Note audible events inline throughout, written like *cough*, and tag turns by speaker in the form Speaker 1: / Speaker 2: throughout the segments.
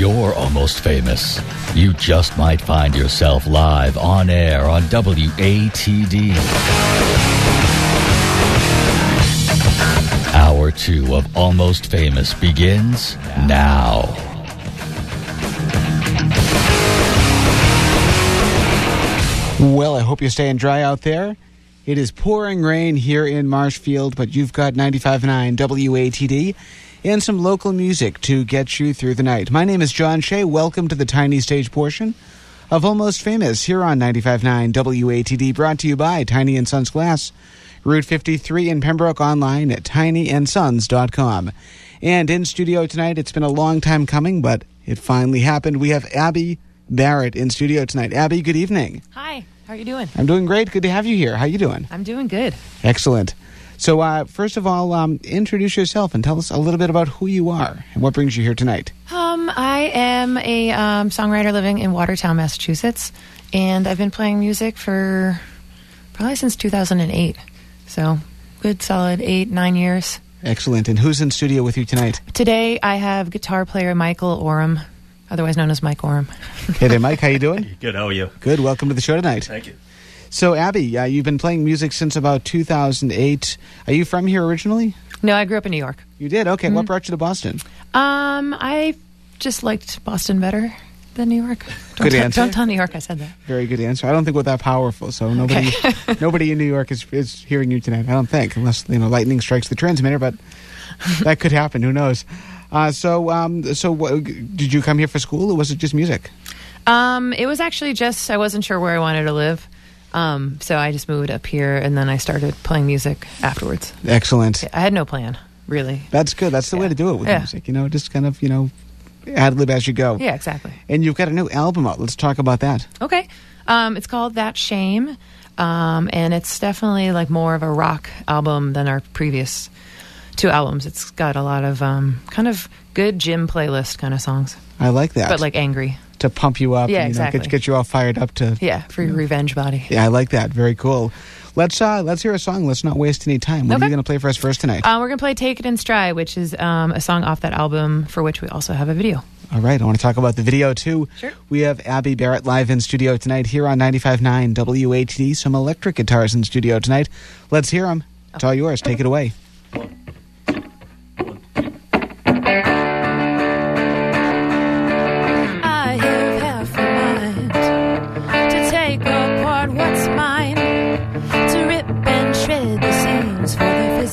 Speaker 1: you're almost famous. You just might find yourself live on air on WATD. Hour two of Almost Famous begins now.
Speaker 2: Well, I hope you're staying dry out there. It is pouring rain here in Marshfield, but you've got 95.9 WATD and some local music to get you through the night. My name is John Shea. Welcome to the tiny stage portion of Almost Famous here on 95.9 WATD, brought to you by Tiny and Sons Glass, Route 53 in Pembroke, online at tinyandsons.com. And in studio tonight, it's been a long time coming, but it finally happened. We have Abbie Barrett in studio tonight. Abbie, good evening.
Speaker 3: Hi, how are you doing?
Speaker 2: I'm doing great. Good to have you here. How you doing?
Speaker 3: I'm doing good.
Speaker 2: Excellent. So, uh, first of all, um, introduce yourself and tell us a little bit about who you are and what brings you here tonight.
Speaker 3: Um, I am a um, songwriter living in Watertown, Massachusetts, and I've been playing music for probably since 2008. So, good, solid eight, nine years.
Speaker 2: Excellent. And who's in studio with you tonight?
Speaker 3: Today, I have guitar player Michael Oram, otherwise known as Mike Oram.
Speaker 2: Hey there, Mike. How you doing? *laughs*
Speaker 4: Good. How are you?
Speaker 2: Good. Welcome to the show tonight.
Speaker 4: Thank you.
Speaker 2: So, Abbie, uh, you've been playing music since about 2008. Are you from here originally?
Speaker 3: no, I grew up in New York.
Speaker 2: You did. Okay.
Speaker 3: Mm-hmm.
Speaker 2: What brought you to Boston?
Speaker 3: Um, I just liked Boston better than New York. Don't
Speaker 2: Good
Speaker 3: tell-
Speaker 2: answer.
Speaker 3: Don't tell New York I said that.
Speaker 2: Very good answer. I don't think we're that powerful, so nobody, *laughs* nobody in New York is, is hearing you tonight. I don't think, unless you know lightning strikes the transmitter, but that could happen. Who knows? Uh, so, um, so wh- did you come here for school, or was it just music?
Speaker 3: Um, it was actually just I wasn't sure where I wanted to live, um, so I just moved up here, and then I started playing music afterwards.
Speaker 2: Excellent.
Speaker 3: I had no plan, really.
Speaker 2: That's good. That's the way to do it with
Speaker 3: Yeah.
Speaker 2: music. You know, just kind of you know, ad lib as you go.
Speaker 3: Yeah, exactly.
Speaker 2: And you've got a new album out. Let's talk about that.
Speaker 3: Okay, um, it's called That Shame, um, and it's definitely like more of a rock album than our previous two albums. It's got a lot of um, kind of good gym playlist kind of songs,
Speaker 2: I like that.
Speaker 3: but like angry.
Speaker 2: To pump you up.
Speaker 3: Yeah,
Speaker 2: and, you know,
Speaker 3: exactly.
Speaker 2: Get, get you all fired up to.
Speaker 3: Yeah, for your revenge body.
Speaker 2: Yeah, I like that. Very cool. Let's uh, let's hear a song. Let's not waste any time. What are you going to play for us first tonight?
Speaker 3: Uh, we're gonna play "Take It in Stride," which is um, a song off that album for which we also have a video.
Speaker 2: All right, I want to talk about the video too.
Speaker 3: Sure.
Speaker 2: We have Abbie Barrett live in studio tonight here on 95.9 WATD. Some electric guitars in studio tonight. Let's hear them. It's all yours. Take it away.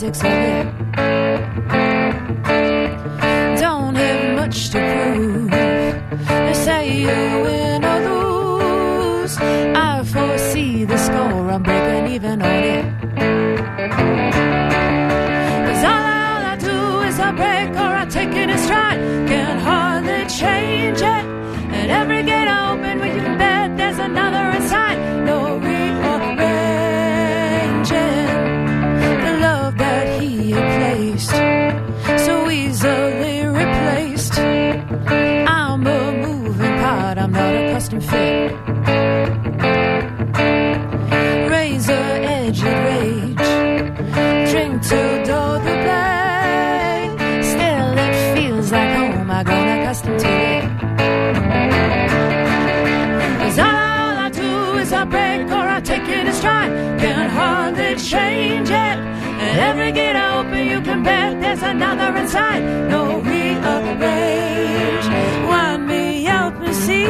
Speaker 3: Of it. Don't have much to prove. They say you win or lose. I foresee the score. I'm breaking even on it. Cause all, all I do is I break or I take it in stride. Can hardly change it. And every there's another inside. No rearrange. Wind me out and see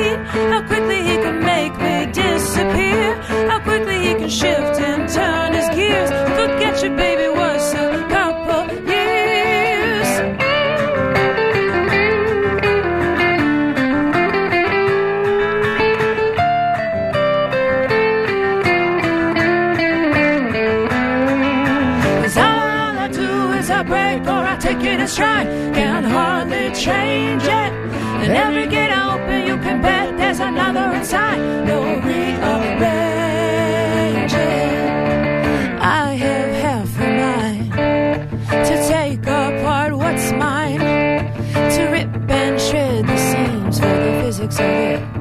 Speaker 3: how quickly he can make me disappear. How quickly he can shift and turn Take it. Can hardly change it. And every gate open, you can bet there's another inside. No rearranging. I have half a mind to take apart what's mine, to rip and shred the seams for the physics of it.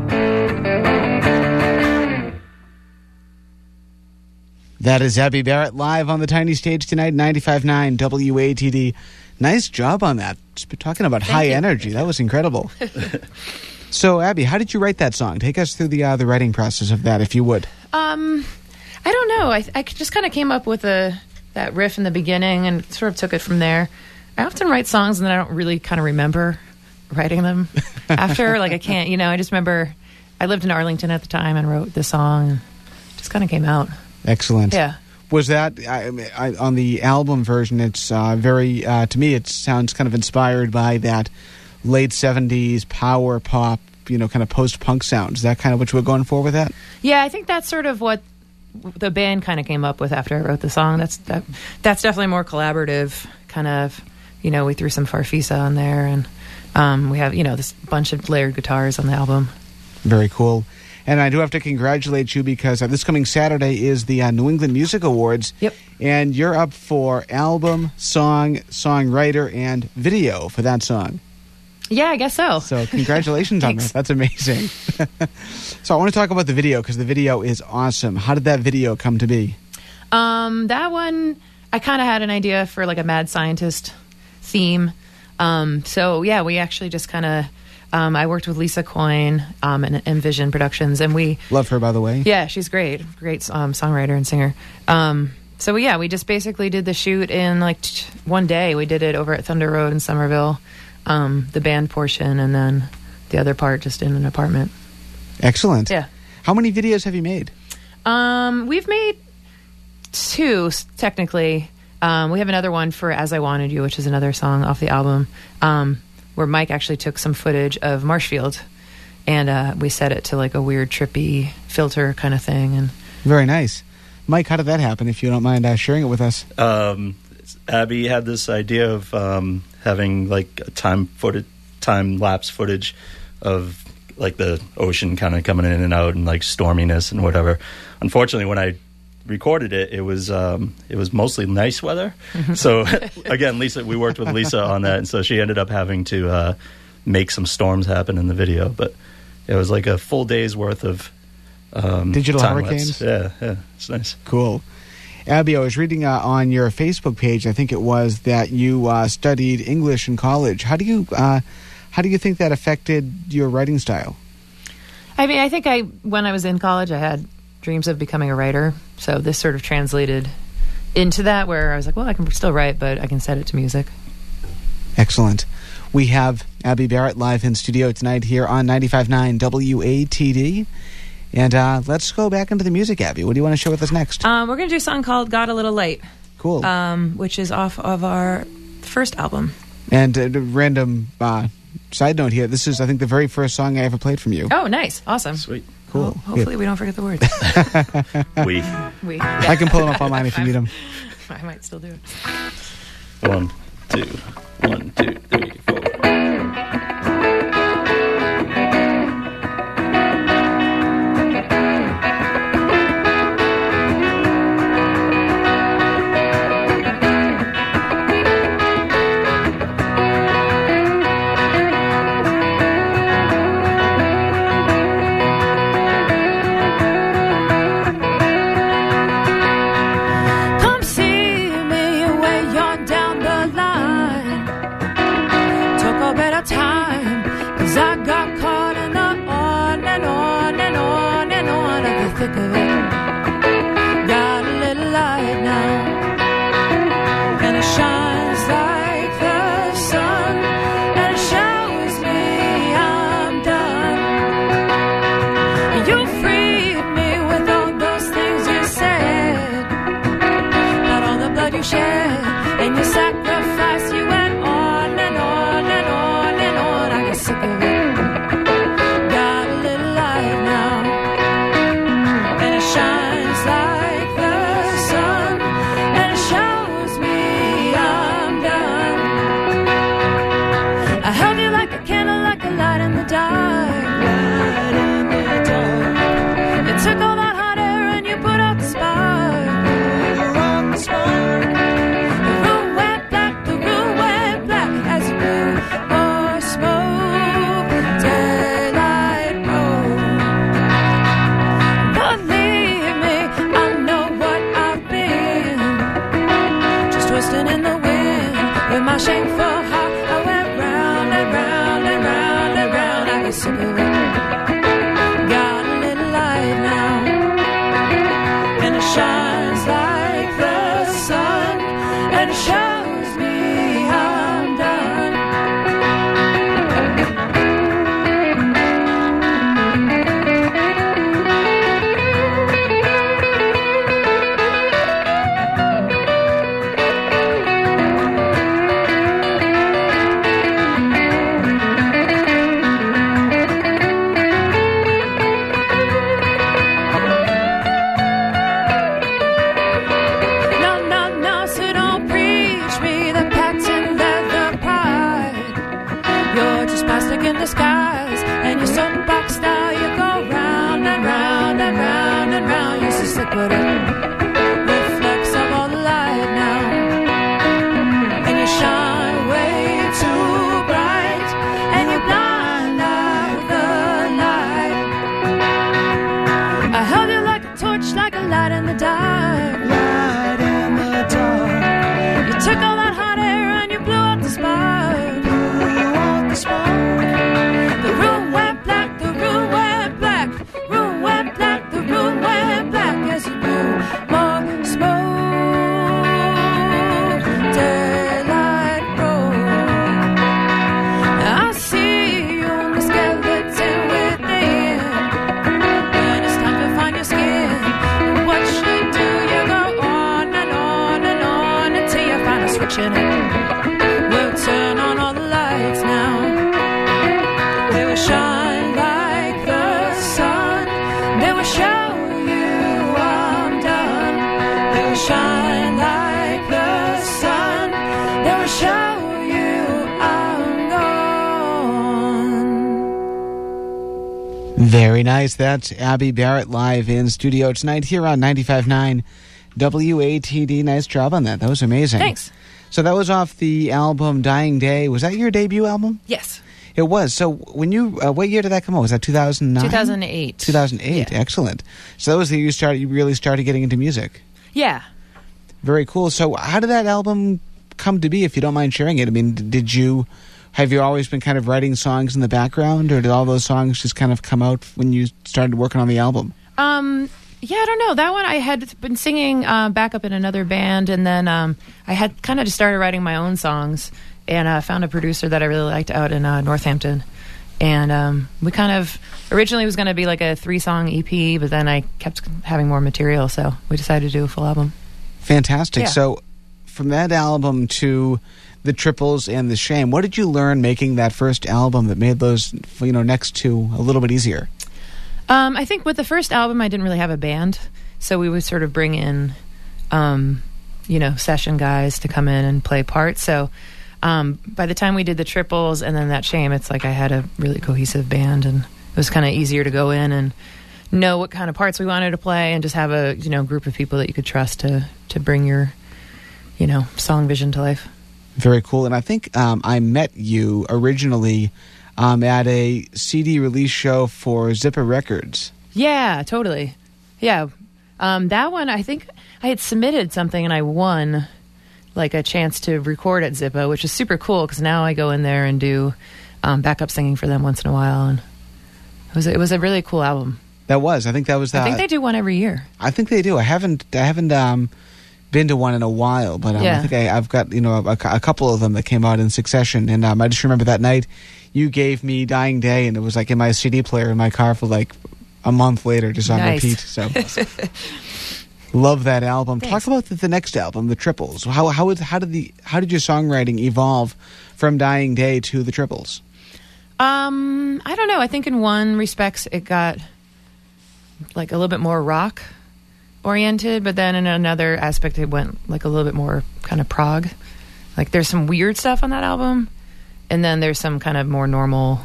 Speaker 2: That is Abbie Barrett live on the tiny stage tonight, 95.9 WATD. Nice job on that. Talking about high
Speaker 3: you.
Speaker 2: energy. That was incredible. *laughs* so, Abbie, how did you write that song? Take us through the uh, the writing process of that, if you would.
Speaker 3: Um, I don't know. I, I just kind of came up with a that riff in the beginning and sort of took it from there. I often write songs and then I don't really kind of remember writing them *laughs* after. like I can't, you know. I just remember I lived in Arlington at the time and wrote the song. Just kind of came out.
Speaker 2: Excellent.
Speaker 3: Yeah.
Speaker 2: Was that I, I, on the album version? It's uh, very uh, to me. It sounds kind of inspired by that late '70s power pop, you know, kind of post punk sound. Is that kind of what you were going for with that?
Speaker 3: Yeah, I think that's sort of what the band kind of came up with after I wrote the song. That's that, that's definitely more collaborative kind of. You know, we threw some Farfisa on there, and um, we have you know this bunch of layered guitars on the album.
Speaker 2: Very cool. And I do have to congratulate you because uh, this coming Saturday is the uh, New England Music Awards.
Speaker 3: Yep.
Speaker 2: And you're up for album, song, songwriter, and video for that song.
Speaker 3: Yeah, I guess so.
Speaker 2: So *laughs* congratulations on that. That's amazing. *laughs* so I want to talk about the video because the video is awesome. How did that video come to be?
Speaker 3: Um, that one, I kind of had an idea for like a mad scientist theme. Um, so yeah, we actually just kind of. Um, I worked with Lisa Coyne um, in Envision Productions, and we
Speaker 2: Love her, by the way.
Speaker 3: Yeah, she's great. Great um, songwriter and singer. Um, so yeah, we just basically did the shoot in like t- one day. We did it over at Thunder Road in Somerville, um, the band portion, and then the other part just in an apartment.
Speaker 2: Excellent.
Speaker 3: Yeah.
Speaker 2: How many videos have you made?
Speaker 3: Um, we've made two technically. Um, we have another one for "As I Wanted You," which is another song off the album, um, where Mike actually took some footage of Marshfield, and uh, we set it to like a weird, trippy filter kind of thing, and
Speaker 2: Very nice. Mike, how did that happen, if you don't mind uh, sharing it with us?
Speaker 4: um, Abbie had this idea of um, having like a time footage, time lapse footage of like the ocean kind of coming in and out and like storminess and whatever. Unfortunately, when I recorded it, it was um, it was mostly nice weather. so *laughs* again, Lisa, we worked with Lisa on that, and so she ended up having to uh, make some storms happen in the video. But it was like a full day's worth of um,
Speaker 2: Digital
Speaker 4: time lapse.
Speaker 2: hurricanes?
Speaker 4: Yeah, yeah, it's nice.
Speaker 2: Cool. Abbie, I was reading uh, on your Facebook page, I think it was, that you uh, studied English in college. How do you uh, how do you think that affected your writing style?
Speaker 3: I mean, I think I when I was in college, I had dreams of becoming a writer. So this sort of translated into that, where I was like, well, I can still write, but I can set it to music.
Speaker 2: Excellent. We have Abbie Barrett live in studio tonight here on 95.9 WATD. And uh, let's go back into the music, Abbie. What do you want to share with us next?
Speaker 3: Um, we're gonna do a song called "Got a Little Light,"
Speaker 2: cool.
Speaker 3: um, which is off of our first album.
Speaker 2: and uh, random uh, side note here. This is, I think, the very first song I ever played from you.
Speaker 3: Oh, nice, awesome,
Speaker 4: Sweet.
Speaker 2: Cool.
Speaker 3: Well, hopefully, we don't forget the words. *laughs*
Speaker 4: We
Speaker 3: we,
Speaker 2: I can pull them up online if you need them. *laughs*
Speaker 3: I might still do it.
Speaker 4: one, two, one, two, three, four.
Speaker 5: Amém.
Speaker 2: Very nice. That's Abbie Barrett live in studio tonight here on 95.9 WATD. Nice job on that. That was amazing.
Speaker 3: Thanks.
Speaker 2: So that was off the album Dying Day. Was that your debut album?
Speaker 3: Yes.
Speaker 2: It was. So when you, uh, what year did that come out? Was that 2009?
Speaker 3: 2008.
Speaker 2: 2008.
Speaker 3: Yeah.
Speaker 2: Excellent. So that was the year you started, you really started getting into music.
Speaker 3: Yeah.
Speaker 2: Very cool. So how did that album come to be, if you don't mind sharing it? I mean, did you, have you always been kind of writing songs in the background, or did all those songs just kind of come out when you started working on the album?
Speaker 3: Um, yeah, I don't know. That one I had been singing uh, backup in another band, and then um, I had kind of just started writing my own songs, and uh, found a producer that I really liked out in uh, Northampton, and um, we kind of originally it was going to be like a three song EP, but then I kept having more material, so we decided to do a full album.
Speaker 2: Fantastic.
Speaker 3: Yeah.
Speaker 2: So, from that album to the Triples and the Shame, what did you learn making that first album that made those, you know, next two a little bit easier?
Speaker 3: Um, I think with the first album, I didn't really have a band, so we would sort of bring in, um, you know, session guys to come in and play parts. So um, by the time we did the triples and then that shame, it's like I had a really cohesive band, and it was kind of easier to go in and know what kind of parts we wanted to play, and just have a you know group of people that you could trust to to bring your, you know, song vision to life.
Speaker 2: Very cool. And I think um, I met you originally um, at a CD release show for Zippah Records.
Speaker 3: Yeah, totally. Yeah. Um, that one, I think I had submitted something and I won like a chance to record at Zippah, which is super cool because now I go in there and do um, backup singing for them once in a while. And it was, it was a really cool album.
Speaker 2: That was. I think that was. The,
Speaker 3: I think they do one every year.
Speaker 2: I think they do. I haven't. I haven't um, been to one in a while, but um, I think I, I've got you know a, a couple of them that came out in succession, and um, I just remember that night you gave me "Dying Day," and it was like in my CD player in my car for like a month later, just on
Speaker 3: Nice.
Speaker 2: repeat. So. *laughs* Love that album.
Speaker 3: Thanks.
Speaker 2: Talk about the, the next album, the Triples. How how was, how did the how did your songwriting evolve from Dying Day to the Triples?
Speaker 3: Um, I don't know. I think in one respects it got like a little bit more rock oriented, but then in another aspect it went like a little bit more kind of prog. Like there's some weird stuff on that album, and then there's some kind of more normal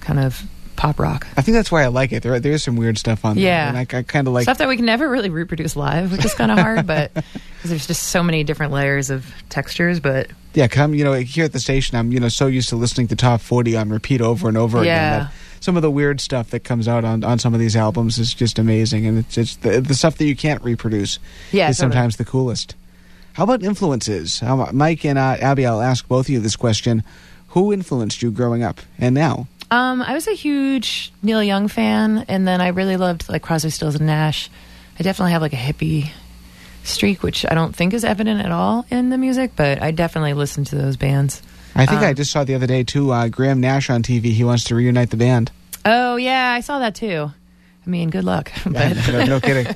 Speaker 3: kind of pop rock
Speaker 2: I think that's why I like it. There there's some weird stuff on there.
Speaker 3: Yeah.
Speaker 2: I, I kind of like
Speaker 3: stuff that we can never really reproduce live, which is kind of hard. But *laughs* 'cause there's just so many different layers of textures. But
Speaker 2: Yeah, come you know here at the station, I'm you know so used to listening to top forty on repeat over and over again.
Speaker 3: Yeah.
Speaker 2: That some of the weird stuff that comes out on, on some of these albums is just amazing, and it's it's the, the stuff that you can't reproduce
Speaker 3: yeah,
Speaker 2: is
Speaker 3: totally.
Speaker 2: sometimes the coolest. How about influences? How, Mike and uh, Abbie, I'll ask both of you this question: Who influenced you growing up and now?
Speaker 3: Um, I was a huge Neil Young fan, and then I really loved like Crosby, Stills, and Nash. I definitely have like a hippie streak, which I don't think is evident at all in the music, but I definitely listen to those bands.
Speaker 2: I think I
Speaker 3: Um,
Speaker 2: just saw the other day too. Uh, Graham Nash on TV. He wants to reunite the band.
Speaker 3: Oh yeah, I saw that too. I mean, good luck. *laughs* but
Speaker 2: no, no *laughs* kidding.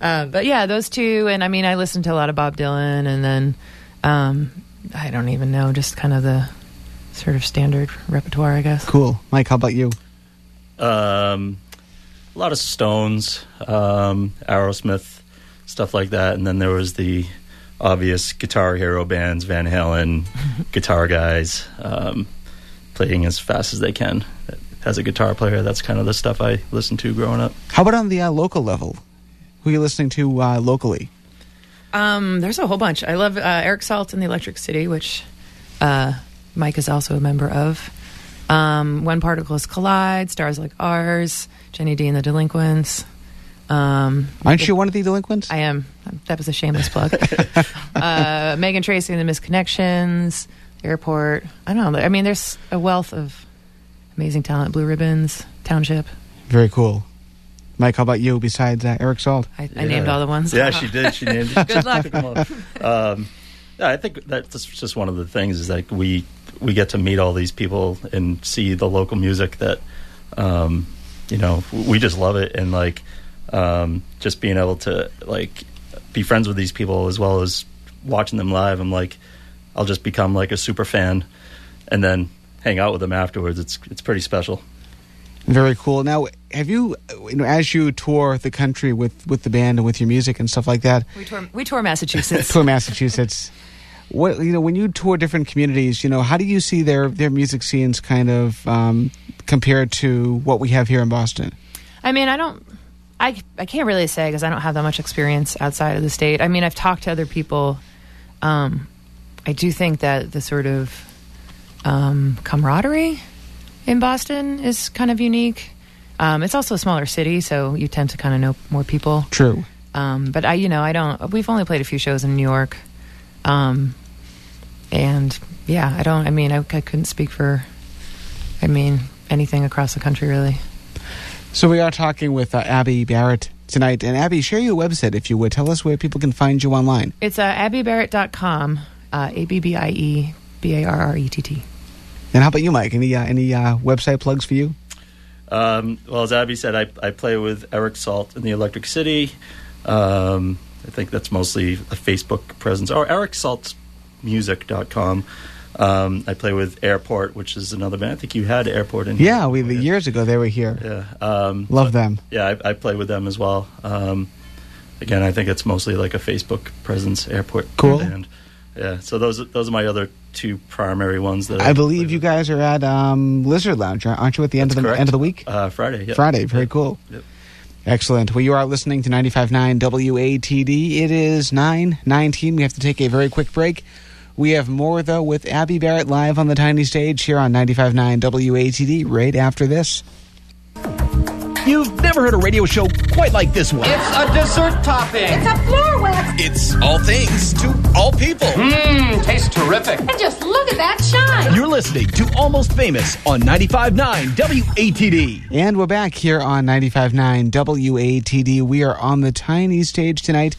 Speaker 3: Uh, but yeah, those two, and I mean, I listened to a lot of Bob Dylan, and then um, I don't even know, just kind of the sort of standard repertoire, I guess.
Speaker 2: Cool, Mike. How about you?
Speaker 4: Um, a lot of Stones, um, Aerosmith, stuff like that, and then there was the obvious guitar hero bands, Van Halen, *laughs* guitar guys, um, playing as fast as they can. As a guitar player, that's kind of the stuff I listened to growing up.
Speaker 2: How about on the uh, local level? Who are you listening to uh, locally?
Speaker 3: Um, there's a whole bunch. I love uh, Eric Salt and the Electric City, which uh, Mike is also a member of. Um, when Particles Collide, Stars Like Ours, Jenny D and the Delinquents. Um,
Speaker 2: Aren't you one of the delinquents?
Speaker 3: I am. That was a shameless plug. *laughs* uh, Megan Tracy and the Misconnections, Airport. I don't know. I mean, there's a wealth of amazing talent. Blue Ribbons, Township.
Speaker 2: Very cool. Mike, how about you? Besides uh, Eric Salt,
Speaker 3: I, I named all the ones.
Speaker 4: Yeah, she did. She named. *laughs*
Speaker 3: Good luck.
Speaker 4: took them all. Um, yeah, I think that's just one of the things is that we we get to meet all these people and see the local music that um, you know we just love it and like um, just being able to like be friends with these people as well as watching them live. I'm like I'll just become like a super fan and then hang out with them afterwards. It's it's pretty special.
Speaker 2: very cool. Now, have you, you know, as you tour the country with with the band and with your music and stuff like that,
Speaker 3: We tour, we tour Massachusetts. *laughs*
Speaker 2: tour Massachusetts. What you know, when you tour different communities, you know, how do you see their their music scenes kind of um, compared to what we have here in Boston?
Speaker 3: I mean, I don't. I I can't really say because I don't have that much experience outside of the state. I mean, I've talked to other people. Um, I do think that the sort of um, camaraderie in Boston is kind of unique. Um, it's also a smaller city, so you tend to kind of know more people.
Speaker 2: True.
Speaker 3: Um, but I, you know, I don't. We've only played a few shows in New York, um, and yeah, I don't. I mean, I, I couldn't speak for. I mean, anything across the country, really.
Speaker 2: So we are talking with uh, Abbie Barrett tonight, and Abbie, share your website if you would. Tell us where people can find you online.
Speaker 3: It's uh, abbiebarrett.com, uh, A B B I E B A R R E T T.
Speaker 2: And how about you, Mike? Any uh, any uh, website plugs for you?
Speaker 4: Um, well, as Abbie said, I, I play with Eric Salt in the Electric City. Um, I think that's mostly a Facebook presence. Or ericsaltmusic.com. Um, I play with Airport, which is another band. I think you had Airport in
Speaker 2: Yeah, we
Speaker 4: before,
Speaker 2: years ago they were here.
Speaker 4: Yeah. Um,
Speaker 2: Love them.
Speaker 4: yeah, I, I play with them as well. Um, again, I think it's mostly like a Facebook presence, Airport
Speaker 2: Cool.
Speaker 4: band. Yeah, so those those are my other two primary ones that I,
Speaker 2: I believe you guys are at um, Lizard Lounge, aren't you? At the end
Speaker 4: That's
Speaker 2: of the
Speaker 4: correct.
Speaker 2: end of the week,
Speaker 4: uh, Friday. Yep.
Speaker 2: Friday. Very
Speaker 4: Yep.
Speaker 2: cool.
Speaker 4: Yep.
Speaker 2: Excellent. Well, you are listening to 95.9 WATD. It is 9.19. We have to take a very quick break. We have more, though, with Abbie Barrett live on the tiny stage here on 95.9 WATD right after this.
Speaker 6: You've never heard a radio show quite like this one.
Speaker 7: It's a dessert topping.
Speaker 8: It's a floor wax.
Speaker 6: It's all things to all people.
Speaker 7: Mmm, tastes terrific.
Speaker 8: And just look at that shine.
Speaker 6: You're listening to Almost Famous on 95.9 WATD.
Speaker 2: And we're back here on 95.9 WATD. We are on the tiny stage tonight.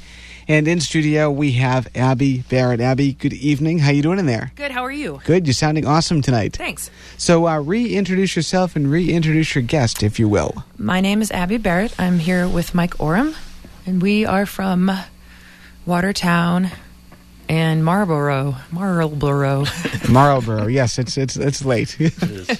Speaker 2: And in studio, we have Abbie Barrett. Abbie, good evening. How you doing in there?
Speaker 3: Good. How are you?
Speaker 2: Good. You're sounding awesome tonight.
Speaker 3: Thanks.
Speaker 2: So uh, reintroduce yourself and reintroduce your guest, if you will.
Speaker 3: My name is Abbie Barrett. I'm here with Mike Oram, and we are from Watertown and Marlborough. Marlborough. *laughs*
Speaker 2: Marlboro. yes, it's it's it's late. *laughs* *laughs*
Speaker 4: It is.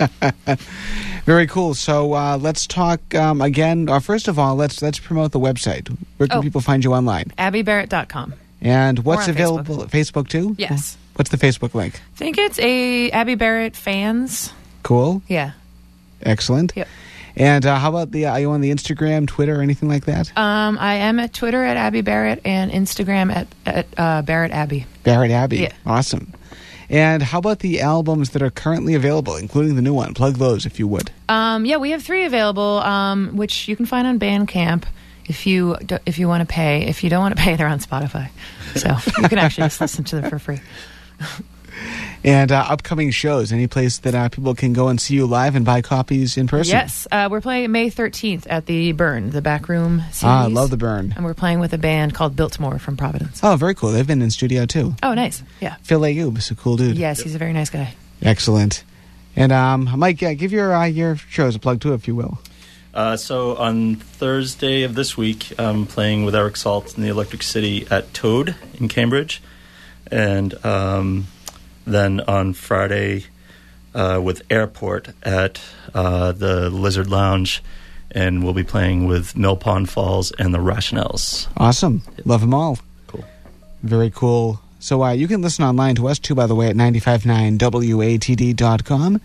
Speaker 4: *laughs*
Speaker 2: Very cool. So uh, let's talk um, again. Uh, first of all, let's let's promote the website. Where can
Speaker 3: Oh.
Speaker 2: people find you online?
Speaker 3: abbiebarrett.com.
Speaker 2: And what's available
Speaker 3: Facebook.
Speaker 2: at Facebook too?
Speaker 3: Yes.
Speaker 2: What's the Facebook link?
Speaker 3: I think it's a Abbie Barrett fans.
Speaker 2: Cool.
Speaker 3: Yeah.
Speaker 2: Excellent.
Speaker 3: Yep.
Speaker 2: And uh, how about the? Are you on the Instagram, Twitter, or anything like that?
Speaker 3: Um, I am at Twitter at Abbie Barrett and Instagram at, at uh, Barrett Abbey.
Speaker 2: Barrett Abbey.
Speaker 3: Yeah.
Speaker 2: Awesome. And how about the albums that are currently available, including the new one? Plug those if you would.
Speaker 3: Um, yeah, we have three available, um, which you can find on Bandcamp if you do- if you want to pay. If you don't want to pay, they're on Spotify, so you can actually just listen to them for free. *laughs*
Speaker 2: And uh, upcoming shows, any place that uh, people can go and see you live and buy copies in person?
Speaker 9: Yes, uh, we're playing May 13th at the Burren, the back room series.
Speaker 2: Ah, I love the Burren.
Speaker 9: And we're playing with a band called Biltmore from Providence.
Speaker 2: Oh, very cool. They've been in studio too.
Speaker 9: Oh, nice. Yeah.
Speaker 2: Phil Ayub is a cool dude.
Speaker 9: Yes, he's a very nice guy.
Speaker 2: Excellent. And um, Mike, yeah, give your uh, your shows a plug too, if you will.
Speaker 4: Uh, so on Thursday of this week, I'm playing with Eric Salt in the Electric City at Toad in Cambridge, and um, then on Friday uh, with Airport at uh, the Lizard Lounge, and we'll be playing with Mill Pond Falls and the Rationales.
Speaker 2: Awesome. Love them all.
Speaker 4: Cool.
Speaker 2: Very cool. So uh, you can listen online to us too, by the way, at 959watd.com.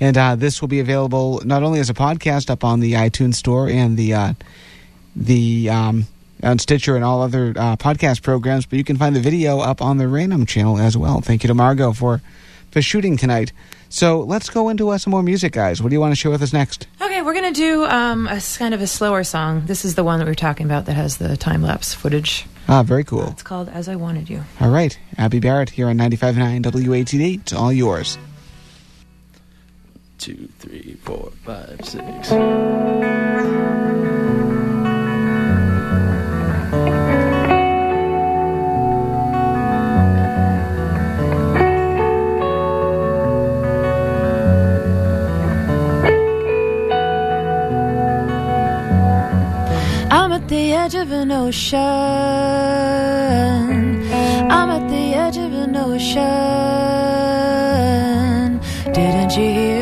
Speaker 2: And uh, this will be available not only as a podcast up on the iTunes Store and the uh, the um, on Stitcher and all other uh, podcast programs, but you can find the video up on the Random channel as well. Thank you to Margot for for shooting tonight. So let's go into uh, some more music, guys. What do you want to share with us next?
Speaker 9: Okay, we're going to do um, a s- kind of a slower song. This is the one that we were talking about that has the time lapse footage.
Speaker 2: Ah, very cool.
Speaker 9: It's called As I Wanted You.
Speaker 2: All right, Abbie Barrett here on 95.9 WATD. It's all yours.
Speaker 4: Two, three, four, five, six.
Speaker 3: The edge of an ocean. I'm at the edge of an ocean. Didn't you hear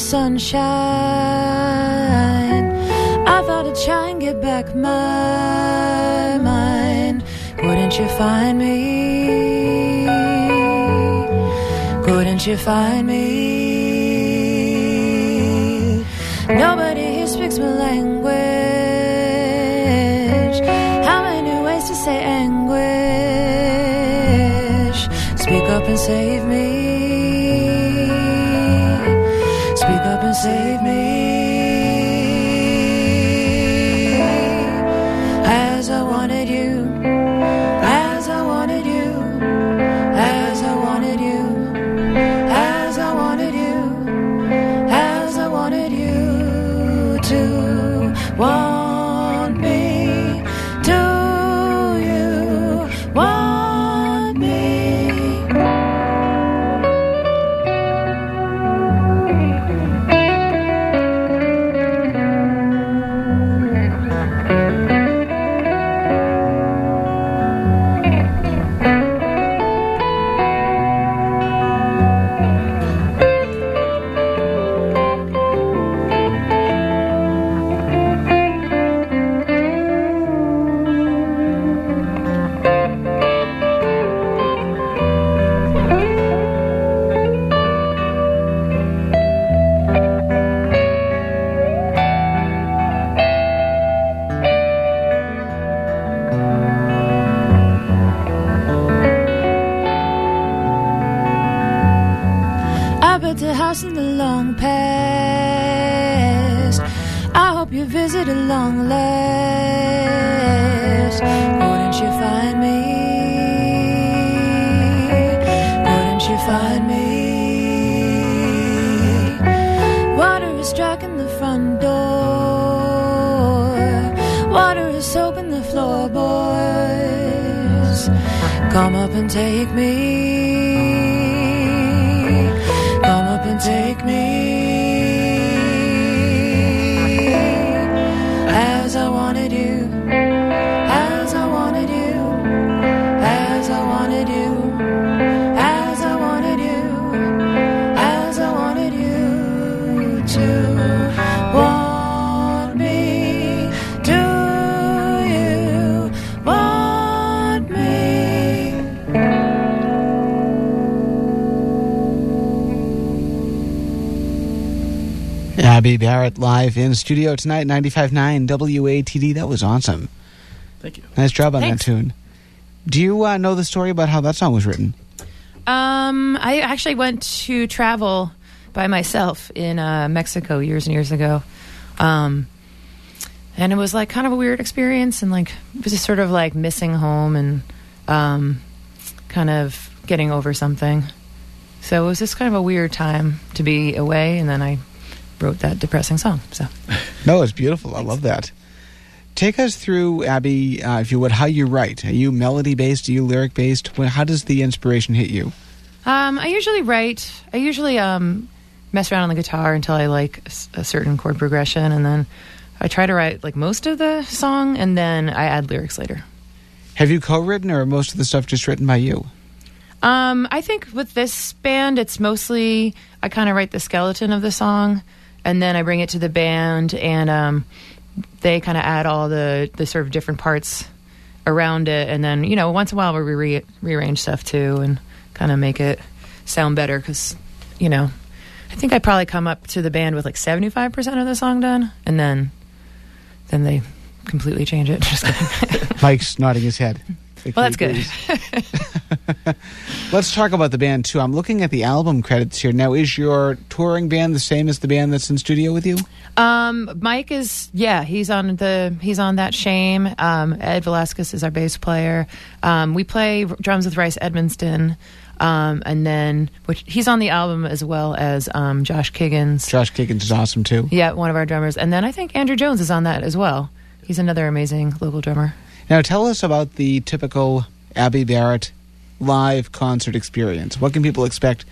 Speaker 3: sunshine. I thought I'd try and get back my mind. Couldn't you find me? Couldn't you find me?
Speaker 2: Abbie Barrett live in studio tonight, 95.9 WATD. That was awesome.
Speaker 4: Thank you.
Speaker 2: Nice job on
Speaker 3: Thanks.
Speaker 2: that tune. Do you uh, know the story about how that song was written?
Speaker 3: Um, I actually went to travel by myself in uh, Mexico years and years ago. Um, and it was like kind of a weird experience and like it was just sort of like missing home and um, kind of getting over something. So it was just kind of a weird time to be away and then I wrote that depressing song. So *laughs*
Speaker 2: No, it's beautiful. I love that. Take us through, Abbie, uh, if you would, how you write. Are you melody based? Are you lyric based? How does the inspiration hit you?
Speaker 3: Um, I usually write. I usually um, mess around on the guitar until I like a certain chord progression, and then I try to write like most of the song, and then I add lyrics later.
Speaker 2: Have you co written, or most of the stuff just written by you?
Speaker 3: Um, I think with this band, it's mostly I kind of write the skeleton of the song, and then I bring it to the band, and um, they kind of add all the the sort of different parts around it, and then you know once in a while we re- rearrange stuff too, and kind of make it sound better because you know I think I probably come up to the band with like seventy five percent of the song done, and then then they completely change it. *laughs* Just kidding. *laughs*
Speaker 2: Mike's nodding his head.
Speaker 3: well, that's good.
Speaker 2: Let's talk about the band too. I'm looking at the album credits here. Now, is your touring band the same as the band that's in studio with you?
Speaker 3: Um, Mike is yeah, he's on the he's on that shame. Um, Ed Velasquez is our bass player. Um, we play drums with Rice Edmonston, um, and then which he's on the album as well as um, Josh Kiggins.
Speaker 2: Josh Kiggins is awesome too.
Speaker 3: yeah, one of our drummers, and then I think Andrew Jones is on that as well. He's another amazing local drummer.
Speaker 2: Now, tell us about the typical Abbie Barrett live concert experience. What can people expect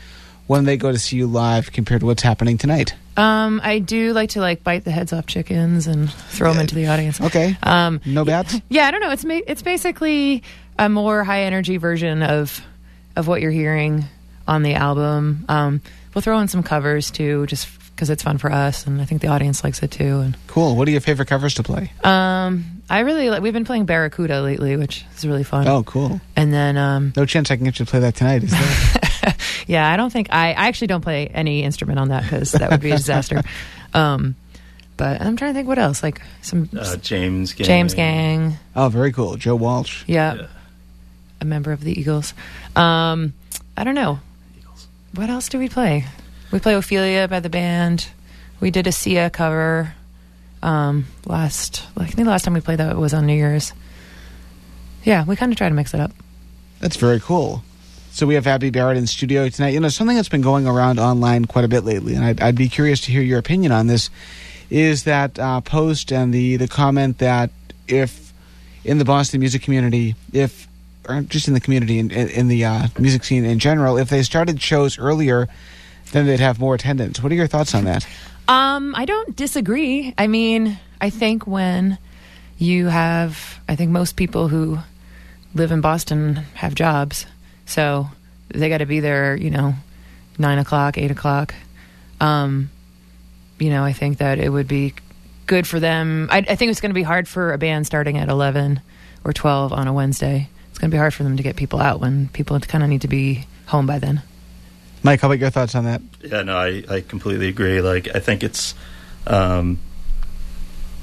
Speaker 2: when they go to see you live compared to what's happening tonight?
Speaker 3: Um, I do like to like bite the heads off chickens and throw them into the audience.
Speaker 2: Okay.
Speaker 3: Um,
Speaker 2: No bats?
Speaker 3: Yeah, I don't know. It's ma- it's basically a more high energy version of of what you're hearing on the album. Um, we'll throw in some covers too, just because it's fun for us, and I think the audience likes it too. And
Speaker 2: Cool. What are your favorite covers to play?
Speaker 3: um, I really like. We've been playing Barracuda lately, which is really fun.
Speaker 2: Oh, cool.
Speaker 3: And then um,
Speaker 2: No chance I can get you to play that tonight, is there? *laughs*
Speaker 3: yeah, I don't think I, I actually don't play any instrument on that because that would be a disaster. *laughs* um, but I'm trying to think what else, like some
Speaker 4: Uh, James Gang.
Speaker 3: James Gang.
Speaker 2: oh, very cool. Joe Walsh.
Speaker 3: Yeah.
Speaker 4: Yeah.
Speaker 3: A member of the Eagles. Um, I don't know. What else do we play? We play Ophelia by the band. We did a Sia cover um, last, like, I think the last time we played that was on New Year's. Yeah, we kind of try to mix it up.
Speaker 2: That's very cool. So we have Abbie Barrett in studio tonight. You know, something that's been going around online quite a bit lately, and I'd, I'd be curious to hear your opinion on this, is that uh, post and the, the comment that if in the Boston music community, if or just in the community and in, in the uh, music scene in general, if they started shows earlier, then they'd have more attendance. What are your thoughts on that?
Speaker 3: Um, I don't disagree. I mean, I think when you have, I think most people who live in Boston have jobs, so they got to be there. You know, nine o'clock, eight o'clock. Um, you know, I think that it would be good for them. I, I think it's going to be hard for a band starting at eleven or twelve on a Wednesday. It's going to be hard for them to get people out when people kind of need to be home by then.
Speaker 2: Mike, how about your thoughts on that?
Speaker 4: Yeah, no, I, I completely agree. Like, I think it's um,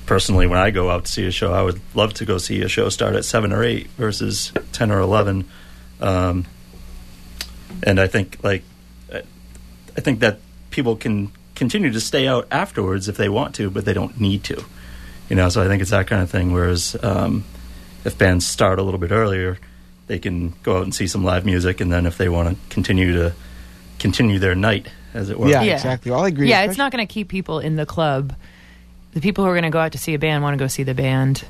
Speaker 4: personally when I go out to see a show, I would love to go see a show start at seven or eight versus ten or eleven. Um, and I think like I I think that people can continue to stay out afterwards if they want to, but they don't need to. You know, so I think it's that kind of thing. Whereas um, if bands start a little bit earlier, they can go out and see some live music, and then if they want to continue to continue their night, as it were.
Speaker 2: Yeah, exactly. Well, I agree.
Speaker 3: Yeah, it's not going to keep people in the club. The people who are going to go out to see a band want to go see the band,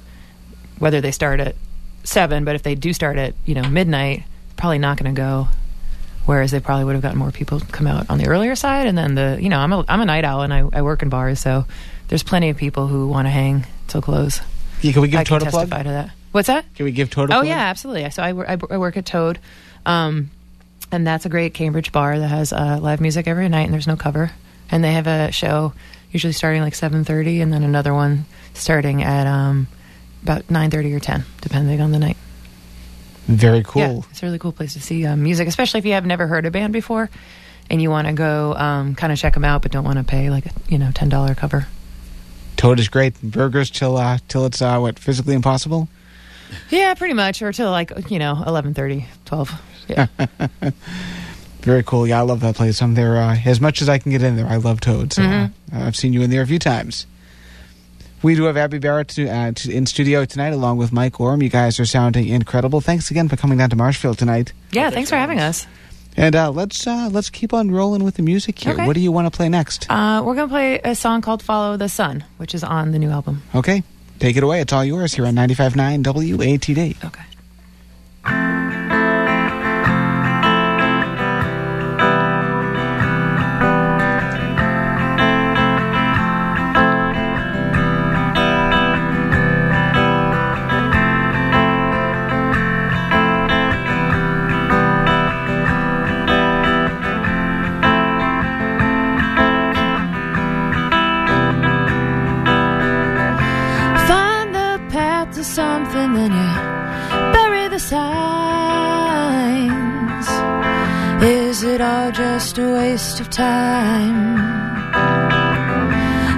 Speaker 3: whether they start at seven. But if they do start at you know midnight, probably not going to go. Whereas they probably would have gotten more people come out on the earlier side, and then the you know I'm a I'm a night owl and I, I work in bars, so there's plenty of people who want to hang till close.
Speaker 2: Yeah, can we give
Speaker 3: I can
Speaker 2: Toad a plug?
Speaker 3: testify to that. What's that?
Speaker 2: Can we give Toad a
Speaker 3: Oh
Speaker 2: plug?
Speaker 3: yeah, absolutely. So I, I, I work at Toad, um, and that's a great Cambridge bar that has uh, live music every night, and there's no cover. And they have a show usually starting like seven thirty, and then another one starting at um, about nine thirty or ten, depending on the night.
Speaker 2: Very cool.
Speaker 3: Yeah, it's a really cool place to see um, music, especially if you have never heard a band before. and you want to go um, kind of check them out, but don't want to pay like a you know ten dollar cover.
Speaker 2: Toad is great. Burgers till uh, till it's uh, what physically impossible.
Speaker 3: Yeah, pretty much, or till like you know 11:30, 12. Yeah, *laughs*
Speaker 2: Very cool. Yeah, I love that place. I'm there uh, as much as I can get in there. I love Toad. So uh, I've seen you in there a few times. We do have Abbie Barrett to, uh, to, in studio tonight, along with Mike Oram. You guys are sounding incredible. Thanks again for coming down to Marshfield tonight.
Speaker 3: yeah. Thanks for having us.
Speaker 2: And uh, let's uh, let's keep on rolling with the music here.
Speaker 3: Okay.
Speaker 2: What do you want to play next?
Speaker 3: Uh, we're gonna play a song called "Follow the Sun," which is on the new album.
Speaker 2: Okay, take it away. It's all yours here on 95.9 WATD.
Speaker 3: Okay. It all just a waste of time?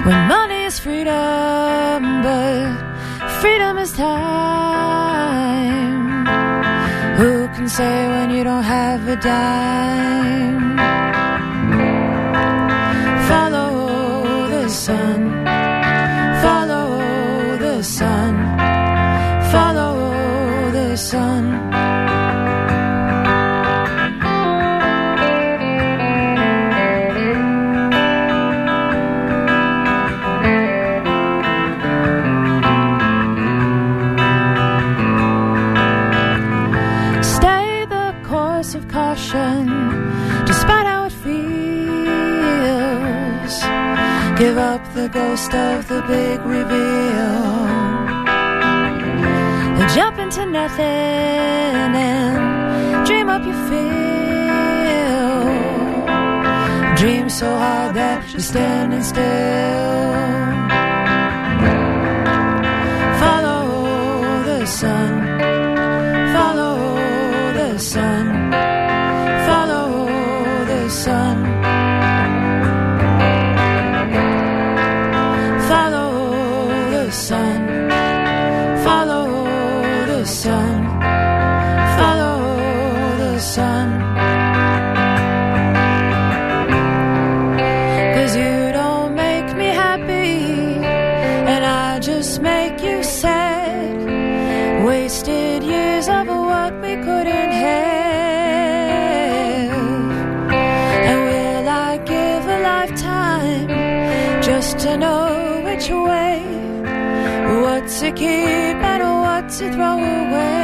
Speaker 3: When money is freedom, but freedom is time. Who can say when you don't have a dime? The ghost of the big reveal. Jump into nothing and dream up your feel. Dream so hard that you're standing still. Follow the sun. Throw away?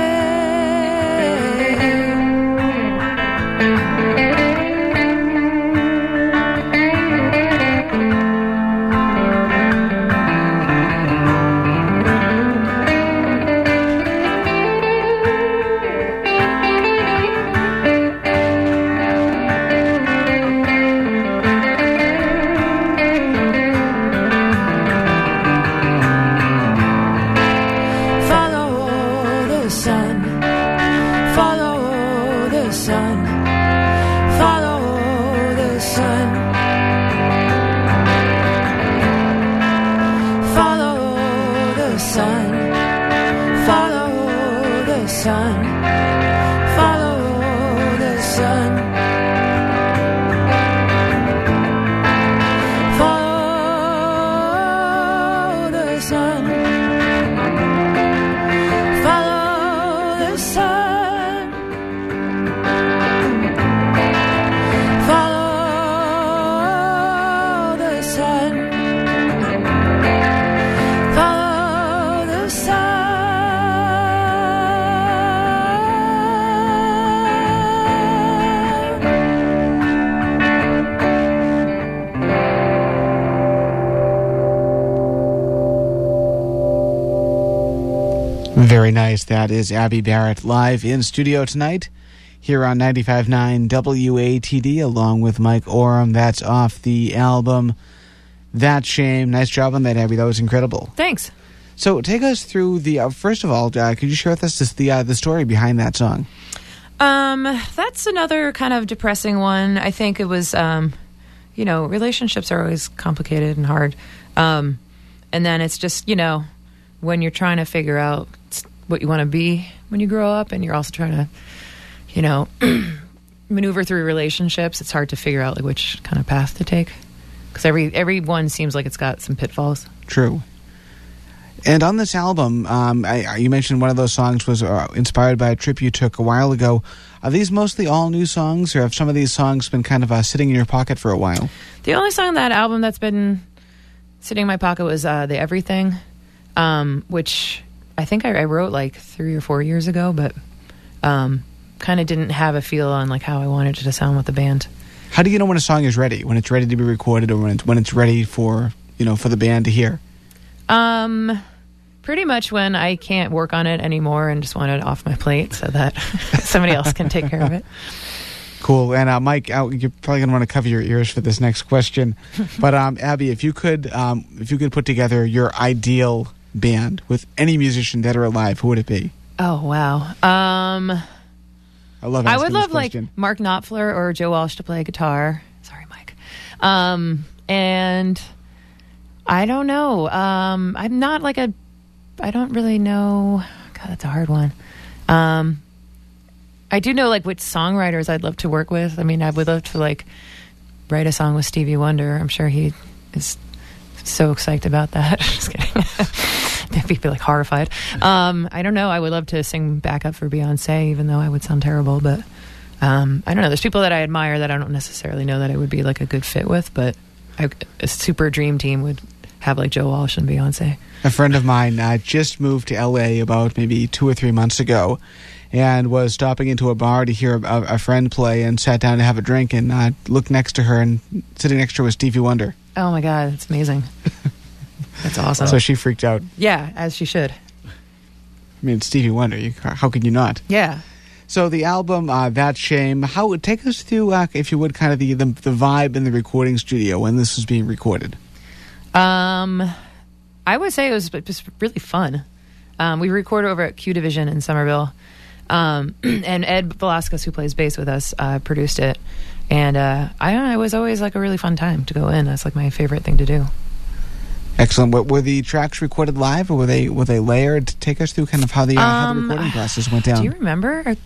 Speaker 2: That is Abbie Barrett live in studio tonight here on 95.9 WATD along with Mike Oram. That's off the album That Shame. Nice job on that, Abbie. That was incredible.
Speaker 3: Thanks.
Speaker 2: So take us through the, uh, first of all, uh, could you share with us this, the, uh, the story behind that song?
Speaker 3: Um, that's another kind of depressing one. I think it was, um, you know, relationships are always complicated and hard. Um, and then it's just, you know, when you're trying to figure out what you want to be when you grow up, and you're also trying to, you know, *clears throat* maneuver through relationships. It's hard to figure out like which kind of path to take because every every one seems like it's got some pitfalls.
Speaker 2: True. And on this album, um, I, you mentioned one of those songs was uh, inspired by a trip you took a while ago. Are these mostly all new songs, or have some of these songs been kind of uh, sitting in your pocket for a while?
Speaker 3: The only song on that album that's been sitting in my pocket was uh, the Everything, um, which I think I, I wrote like three or four years ago, but um, kind of didn't have a feel on like how I wanted it to sound with the band.
Speaker 2: How do you know when a song is ready? When it's ready to be recorded, or when it's, when it's ready for you know for the band to hear?
Speaker 3: Um, pretty much when I can't work on it anymore and just want it off my plate so that *laughs* somebody else can take care of it.
Speaker 2: Cool. And uh, Mike, you're probably going to want to cover your ears for this next question. *laughs* but um, Abbie, if you could, um, if you could put together your ideal band with any musician dead or alive, who would it be?
Speaker 3: Oh wow. Um,
Speaker 2: I love.
Speaker 3: I would love like. Mark Knopfler or Joe Walsh to play guitar. Sorry, Mike. Um, and I don't know. Um, I'm not like a. I don't really know. God, that's a hard one. Um, I do know like which songwriters I'd love to work with. I mean, I would love to like write a song with Stevie Wonder. I'm sure he is so excited about that. *laughs* Just kidding. *laughs* Be like horrified. Um, I don't know. I would love to sing backup for Beyonce, even though I would sound terrible. But um, I don't know. There's people that I admire that I don't necessarily know that I would be like a good fit with. But I, a super dream team would have like Joe Walsh and Beyonce.
Speaker 2: A friend of mine uh, just moved to LA about maybe two or three months ago, and was stopping into a bar to hear a, a friend play, and sat down to have a drink, and uh, looked next to her, and sitting next to her was Stevie Wonder.
Speaker 3: Oh my god, that's amazing. That's awesome.
Speaker 2: So she freaked out.
Speaker 3: yeah, as she should.
Speaker 2: I mean, Stevie Wonder. You, how could you not?
Speaker 3: Yeah.
Speaker 2: So the album, uh, that shame. How would take us through, uh, if you would, kind of the, the the vibe in the recording studio when this was being recorded.
Speaker 3: Um, I would say it was just really fun. Um, we recorded over at Q Division in Somerville, um, *clears throat* and Ed Velasquez, who plays bass with us, uh, produced it. And uh, I it was always like a really fun time to go in. That's like my favorite thing to do.
Speaker 2: Excellent. Were, were the tracks recorded live, or were they were they layered? Take us through kind of how the, uh, how the
Speaker 3: Um,
Speaker 2: recording process went down.
Speaker 3: Do you remember? Or-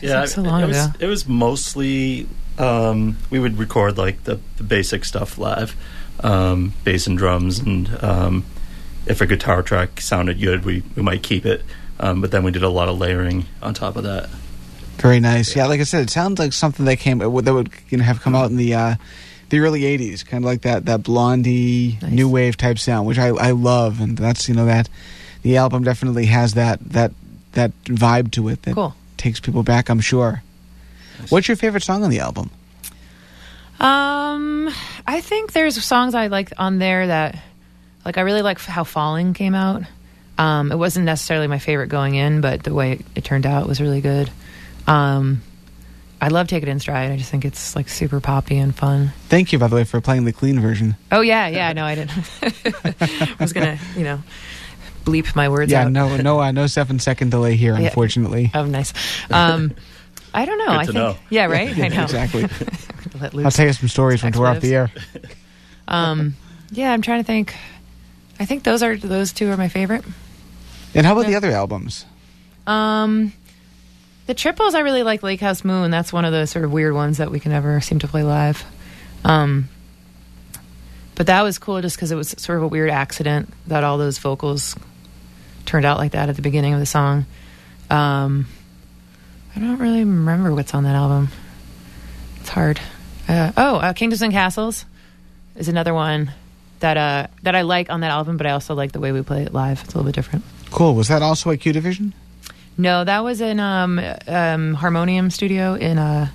Speaker 4: Yeah,
Speaker 3: so long
Speaker 4: it, was,
Speaker 3: ago.
Speaker 4: it was mostly um, we would record like the, the basic stuff live, um, bass and drums, and um, if a guitar track sounded good, we, we might keep it. Um, but then we did a lot of layering on top of that.
Speaker 2: Very nice. Yeah, like I said, it sounds like something that came that would you know, have come out in the uh, the early '80s, kind of like that that blondie
Speaker 3: Nice.
Speaker 2: new wave type sound, which I, I love, and that's you know that the album definitely has that that that vibe to it that
Speaker 3: Cool.
Speaker 2: takes people back. I'm sure. What's your favorite song on the album?
Speaker 3: Um, I think there's songs I like on there that, like, I really like how Falling came out. Um, it wasn't necessarily my favorite going in, but the way it turned out was really good. Um, I love Take It in Stride. I just think it's like super poppy and fun.
Speaker 2: Thank you, by the way, for playing the clean version.
Speaker 3: Oh yeah, yeah. No, I didn't. *laughs* I was gonna, you know, bleep my words
Speaker 2: yeah,
Speaker 3: out.
Speaker 2: no, no, uh, no seven second delay here,
Speaker 3: Yeah.
Speaker 2: unfortunately.
Speaker 3: Oh, nice. Um, I don't know.
Speaker 4: Good
Speaker 3: I
Speaker 4: to
Speaker 3: think.
Speaker 4: know.
Speaker 3: Yeah, right. I know.
Speaker 2: exactly. *laughs*
Speaker 3: Let
Speaker 2: I'll tell you some stories when we're off the air.
Speaker 3: Um, yeah, I'm trying to think. I think those are those two are my favorite.
Speaker 2: And how about the other albums?
Speaker 3: Um, the triples, I really like Lake House Moon. That's one of those sort of weird ones that we can never seem to play live. Um, but that was cool just because it was sort of a weird accident that all those vocals turned out like that at the beginning of the song. Um, I don't really remember what's on that album. It's hard. Uh, oh, uh, Kingdoms and Castles is another one that uh, that I like on that album, but I also like the way we play it live. It's a little bit different.
Speaker 2: Cool. Was that also at Q Division?
Speaker 3: No, that was in um, um, Harmonium Studio in uh,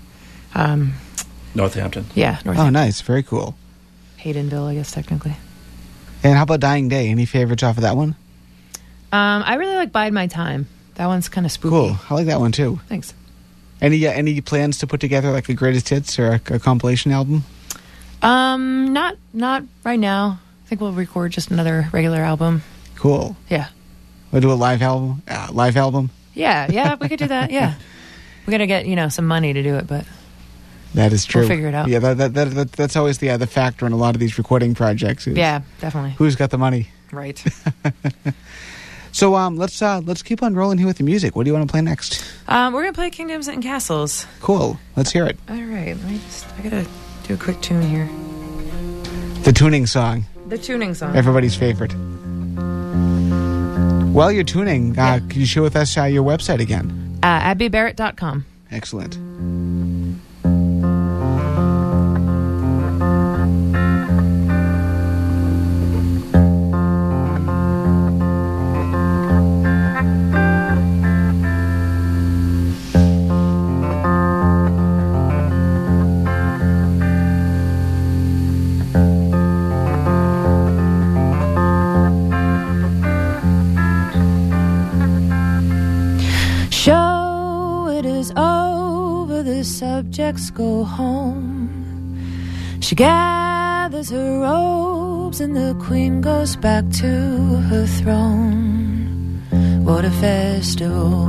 Speaker 3: um,
Speaker 4: Northampton.
Speaker 3: yeah, Northampton.
Speaker 2: Oh, nice. Very cool.
Speaker 3: Haydenville, I guess technically.
Speaker 2: And how about Dying Day? Any favorites off of that one?
Speaker 3: Um, I really like Bide My Time. That one's kind of spooky.
Speaker 2: Cool. I like that one too.
Speaker 3: Thanks.
Speaker 2: Any uh, any plans to put together like a greatest hits or a, a compilation album?
Speaker 3: Um, not not right now. I think we'll record just another regular album.
Speaker 2: Cool.
Speaker 3: Yeah,
Speaker 2: We'll do a live album. Uh, live album.
Speaker 3: Yeah, yeah. we could do that. Yeah. *laughs*
Speaker 10: We got to get you know some money to do it, but
Speaker 2: That is true.
Speaker 10: We'll figure it out.
Speaker 2: Yeah, that, that, that, that, that's always the uh, the factor in a lot of these recording projects. is
Speaker 10: yeah, definitely
Speaker 2: Who's got the money?
Speaker 10: right. *laughs*
Speaker 2: So um, let's uh, let's keep on rolling here with the music. What do you want to play next?
Speaker 10: um, we're gonna play Kingdoms and Castles.
Speaker 2: Cool. Let's hear it.
Speaker 10: All right, let me just. I gotta do a quick tune here.
Speaker 2: The tuning song,
Speaker 10: The tuning song.
Speaker 2: everybody's favorite. While you're tuning, uh, can you share with us uh, your website again?
Speaker 10: Uh, AbbieBarrett.com.
Speaker 2: Excellent.
Speaker 3: Subjects go home. She gathers her robes and the queen goes back to her throne. What a festival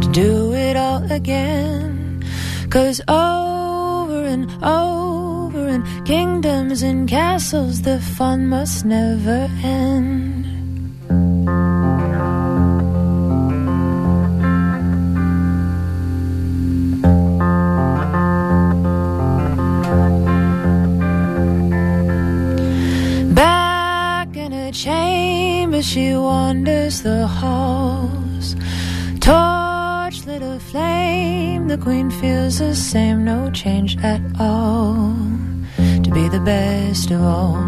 Speaker 3: to do it all again. Cause over and over in kingdoms and castles, the fun must never end. She wanders the halls. Torch lit a flame, the queen feels the same, no change at all. To be the best of all,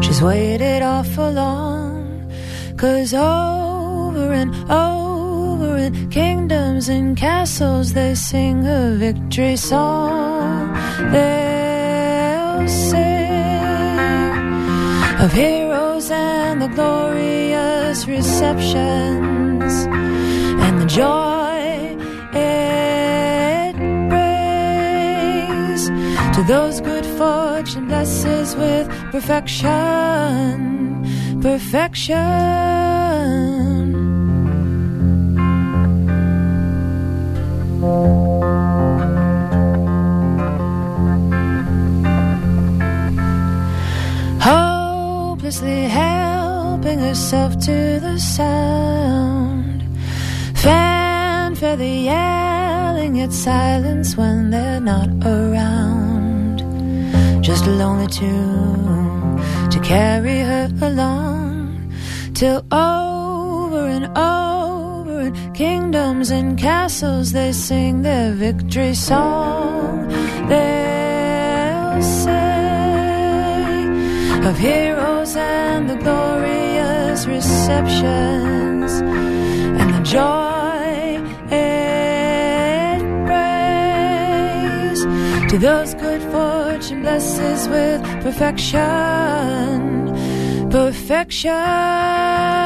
Speaker 3: she's waited for long. Cause over and over in kingdoms and castles, they sing a victory song. They'll sing of and the glorious receptions and the joy it brings to those good fortune blesses with perfection, perfection. hopelessly helping herself to the sound. Fanfare the yelling, it's silence when they're not around. Just a lonely tune to carry her along till over and over in kingdoms and castles they sing their victory song. They'll say of heroes and the receptions and the joy it brings to those good fortune blesses with perfection, perfection.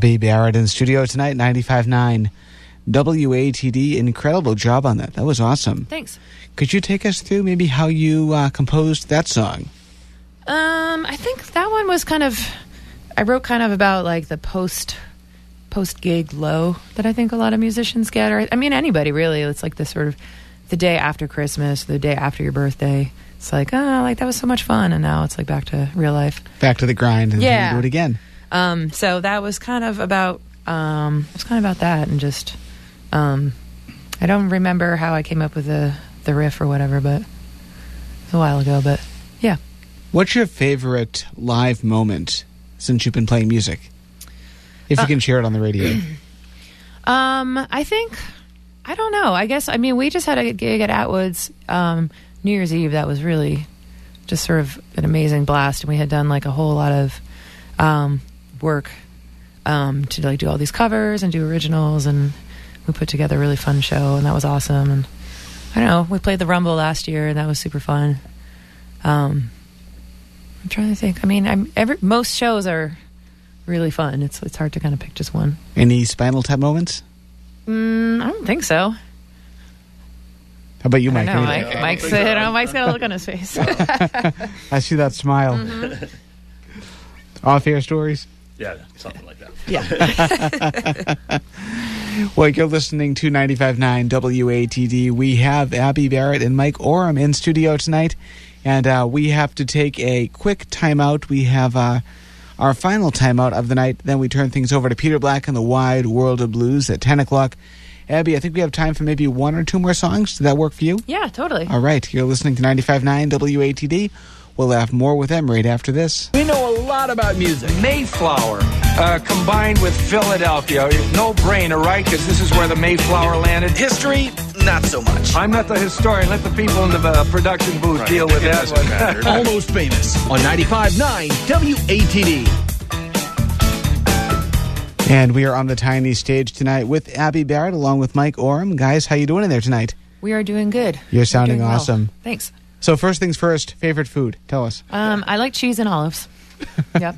Speaker 2: Abbie Barrett in the studio tonight, 95.9 WATD. Incredible job on that. That was awesome.
Speaker 10: Thanks.
Speaker 2: Could you take us through maybe how you uh, composed that song?
Speaker 10: Um,
Speaker 3: Um, I think that one was kind of. I wrote kind of about like the post post gig low that I think a lot of musicians get, or I mean anybody really. It's like the sort of the day after Christmas, the day after your birthday. It's like oh, like that was so much fun, and now it's like back to real life.
Speaker 2: Back to the grind and
Speaker 3: Yeah.
Speaker 2: do it again.
Speaker 3: Um, so that was kind of about um, it was kind of about that, and just um, I don't remember how I came up with the the riff or whatever, but it was a while ago. But yeah,
Speaker 2: What's your favorite live moment since you've been playing music? If
Speaker 3: Uh,
Speaker 2: you can share it on the radio. *clears throat*
Speaker 3: um, I think I don't know. I guess I mean we just had a gig at Atwood's um, New Year's Eve that was really just sort of an amazing blast, and we had done like a whole lot of um, work um, to like do all these covers and do originals, and we put together a really fun show, and that was awesome. And I don't know, we played the Rumble last year, and that was super fun. Um, I'm trying to think. I mean, I'm every most shows are really fun. It's it's hard to kind of pick just one.
Speaker 2: Any Spinal Tap moments?
Speaker 3: Mm, I don't think so.
Speaker 2: How about you, Mike?
Speaker 3: don't know.
Speaker 2: Any-
Speaker 3: Mike, Mike's, I don't know, Mike's got a look on his face. *laughs*
Speaker 2: I see that smile.
Speaker 3: Mm-hmm.
Speaker 2: Off air stories?
Speaker 4: Yeah, something like that. Yeah. *laughs*
Speaker 2: well, you're listening to 95.9 WATD. We have Abbie Barrett and Mike Oram in studio tonight, and uh, we have to take a quick timeout. We have uh, our final timeout of the night. Then we turn things over to Peter Black and the Wide World of Blues at 10 o'clock. Abbie, I think we have time for maybe one or two more songs. Does that work for you?
Speaker 3: yeah, totally.
Speaker 2: All right, you're listening to 95.9 WATD. We'll have more with them right after this.
Speaker 6: We know a lot about music.
Speaker 11: Mayflower uh, combined with Philadelphia. No brainer, right? Because this is where the Mayflower landed.
Speaker 12: History, not so much.
Speaker 11: I'm not the historian. Let the people in the uh, production booth deal with that one.
Speaker 6: Almost famous on 95.9 WATD.
Speaker 2: And we are on the tiny stage tonight with Abbie Barrett along with Mike Oram. Guys, how you doing in there tonight?
Speaker 3: We are doing good.
Speaker 2: You're sounding
Speaker 3: doing well.
Speaker 2: awesome.
Speaker 3: Thanks.
Speaker 2: So first things first, favorite food. Tell us.
Speaker 3: Um, I like cheese and olives. *laughs* yep.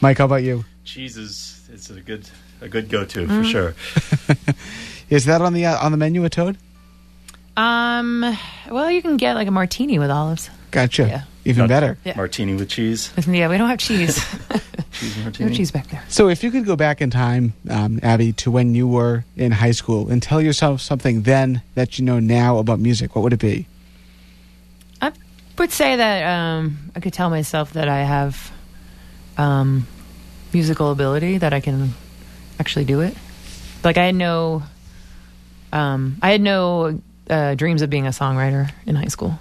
Speaker 2: Mike, how about you?
Speaker 4: Cheese is it's a good a good go to
Speaker 3: Mm-hmm.
Speaker 4: for sure. *laughs*
Speaker 2: Is that on the uh, on the menu at Toad?
Speaker 3: Um, well, you can get like a martini with olives.
Speaker 2: Gotcha.
Speaker 3: Yeah.
Speaker 2: Even
Speaker 4: Not-
Speaker 2: better.
Speaker 3: Yeah.
Speaker 4: Martini with cheese.
Speaker 3: Yeah, we don't have cheese. *laughs*
Speaker 4: Cheese martini.
Speaker 3: no cheese back there.
Speaker 2: So if you could go back in time, um, Abbie, to when you were in high school and tell yourself something then that you know now about music, what would it be?
Speaker 3: I would say that um, I could tell myself that I have um, musical ability, that I can actually do it. Like I had no, um, I had no uh, dreams of being a songwriter in high school.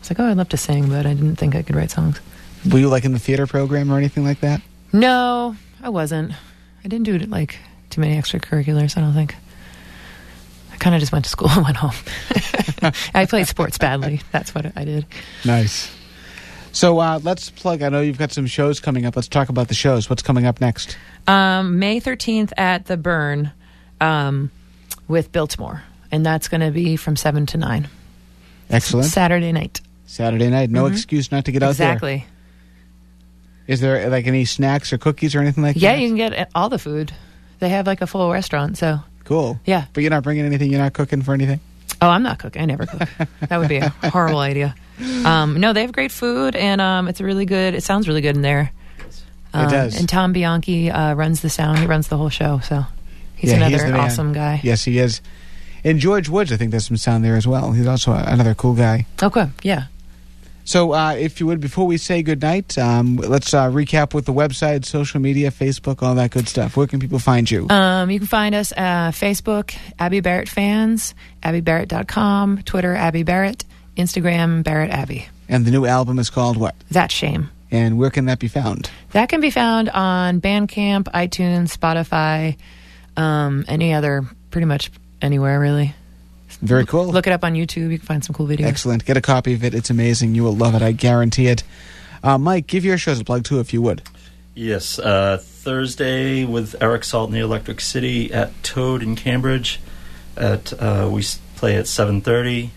Speaker 3: It's like, oh, I'd love to sing, but I didn't think I could write songs.
Speaker 2: Were you like in the theater program or anything like that?
Speaker 3: No, I wasn't. I didn't do like too many extracurriculars. I don't think. Kind of just went to school and *laughs* went home. I played sports badly. That's what I did.
Speaker 2: Nice. So uh, let's plug. I know you've got some shows coming up. Let's talk about the shows. What's coming up next?
Speaker 3: Um, May 13th at the Burren um, with Biltmore. And that's going to be from 7 to 9.
Speaker 2: Excellent.
Speaker 3: Saturday night.
Speaker 2: Saturday night. No excuse not to get out there.
Speaker 3: exactly.
Speaker 2: Is there like any snacks or cookies or anything like
Speaker 3: Yeah,
Speaker 2: that?
Speaker 3: Yeah, you can get all the food. They have like a full restaurant. So,
Speaker 2: Cool.
Speaker 3: yeah.
Speaker 2: But you're not bringing anything. You're not cooking for anything.
Speaker 3: Oh, I'm not cooking. I never cook. that would be a *laughs* horrible idea. Um, no, they have great food, and um, it's really good. It sounds really good in there. Um,
Speaker 2: does.
Speaker 3: And Tom Bianchi uh, runs the sound. He runs the whole show. So he's
Speaker 2: Yeah,
Speaker 3: another
Speaker 2: he's the man.
Speaker 3: awesome guy.
Speaker 2: Yes, he is. And George Woods, I think there's some sound there as well. He's also another cool guy.
Speaker 3: Okay. Yeah.
Speaker 2: So, uh, if you would, before we say goodnight, um, let's uh, recap with the website, social media, Facebook, all that good stuff. Where can people find you?
Speaker 3: Um, you can find us uh, Facebook, Abbie Barrett Fans, AbbieBarrett.com, Twitter, Abbie Barrett, Instagram, Barrett Abbie.
Speaker 2: and the new album is called what?
Speaker 3: That shame.
Speaker 2: And where can that be found?
Speaker 3: That can be found on Bandcamp, iTunes, Spotify, um, any other, pretty much anywhere, really.
Speaker 2: Very cool.
Speaker 3: Look it up on YouTube. You can find some cool videos.
Speaker 2: Excellent. Get a copy of it. It's amazing. You will love it. I guarantee it. Uh, Mike, give your shows a plug too, if you would.
Speaker 4: Yes, uh, Thursday with Eric Salt in the Electric City at Toad in Cambridge. At uh, we play at seven thirty,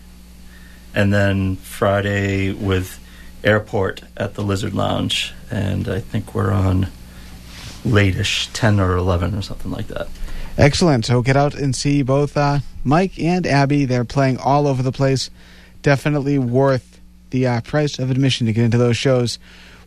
Speaker 4: and then Friday with Airport at the Lizard Lounge, and I think we're on late-ish, ten or eleven or something like that.
Speaker 2: Excellent. So get out and see both uh, Mike and Abbie. They're playing all over the place. Definitely worth the uh, price of admission to get into those shows.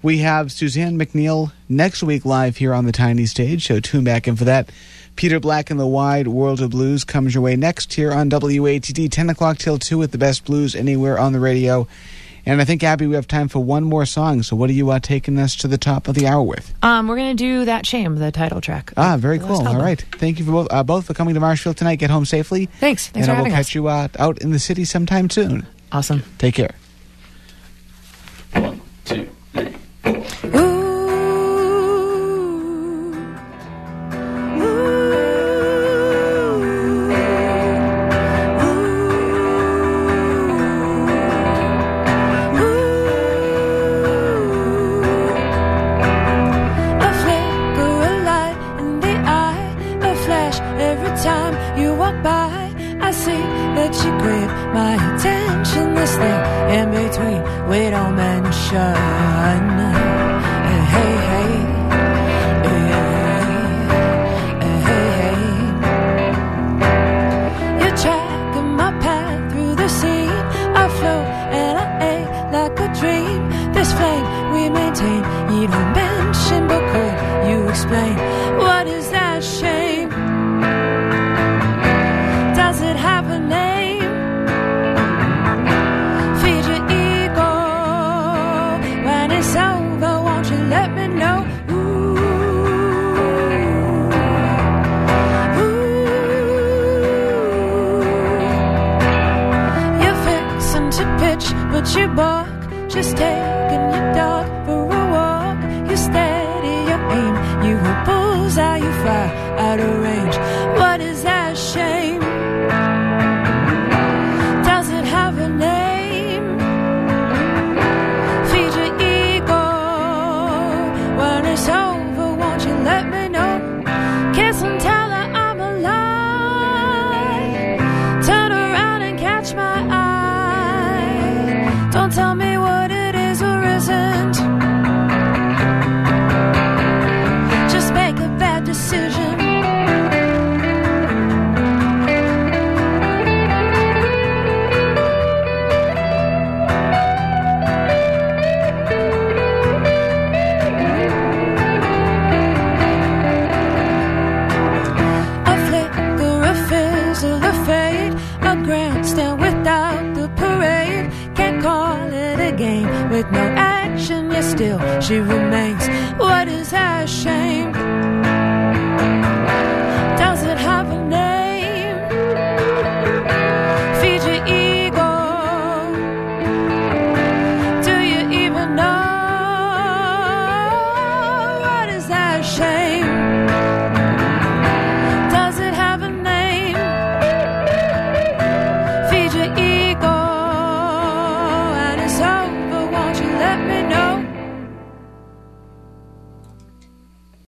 Speaker 2: We have Suzanne McNeil next week live here on the tiny stage, so tune back in for that. Peter Black and the Wide World of Blues comes your way next here on WATD, 10 o'clock till 2 with the best blues anywhere on the radio. And I think, Abbie, we have time for one more song. So, what are you uh, taking us to the top of the hour with?
Speaker 13: Um, we're gonna do that shame, the title track.
Speaker 2: Ah, very cool. All right. Thank you for both, uh, both for coming to Marshfield tonight. Get home safely.
Speaker 13: Thanks. Thanks
Speaker 2: and
Speaker 13: for
Speaker 2: I will
Speaker 13: having
Speaker 2: catch
Speaker 13: us.
Speaker 2: you uh, out in the city sometime soon.
Speaker 13: Awesome.
Speaker 2: Take care.
Speaker 3: A you balk. Just taking your dog for a walk. You steady your aim. You a bullseye, you fly out of range. What is still she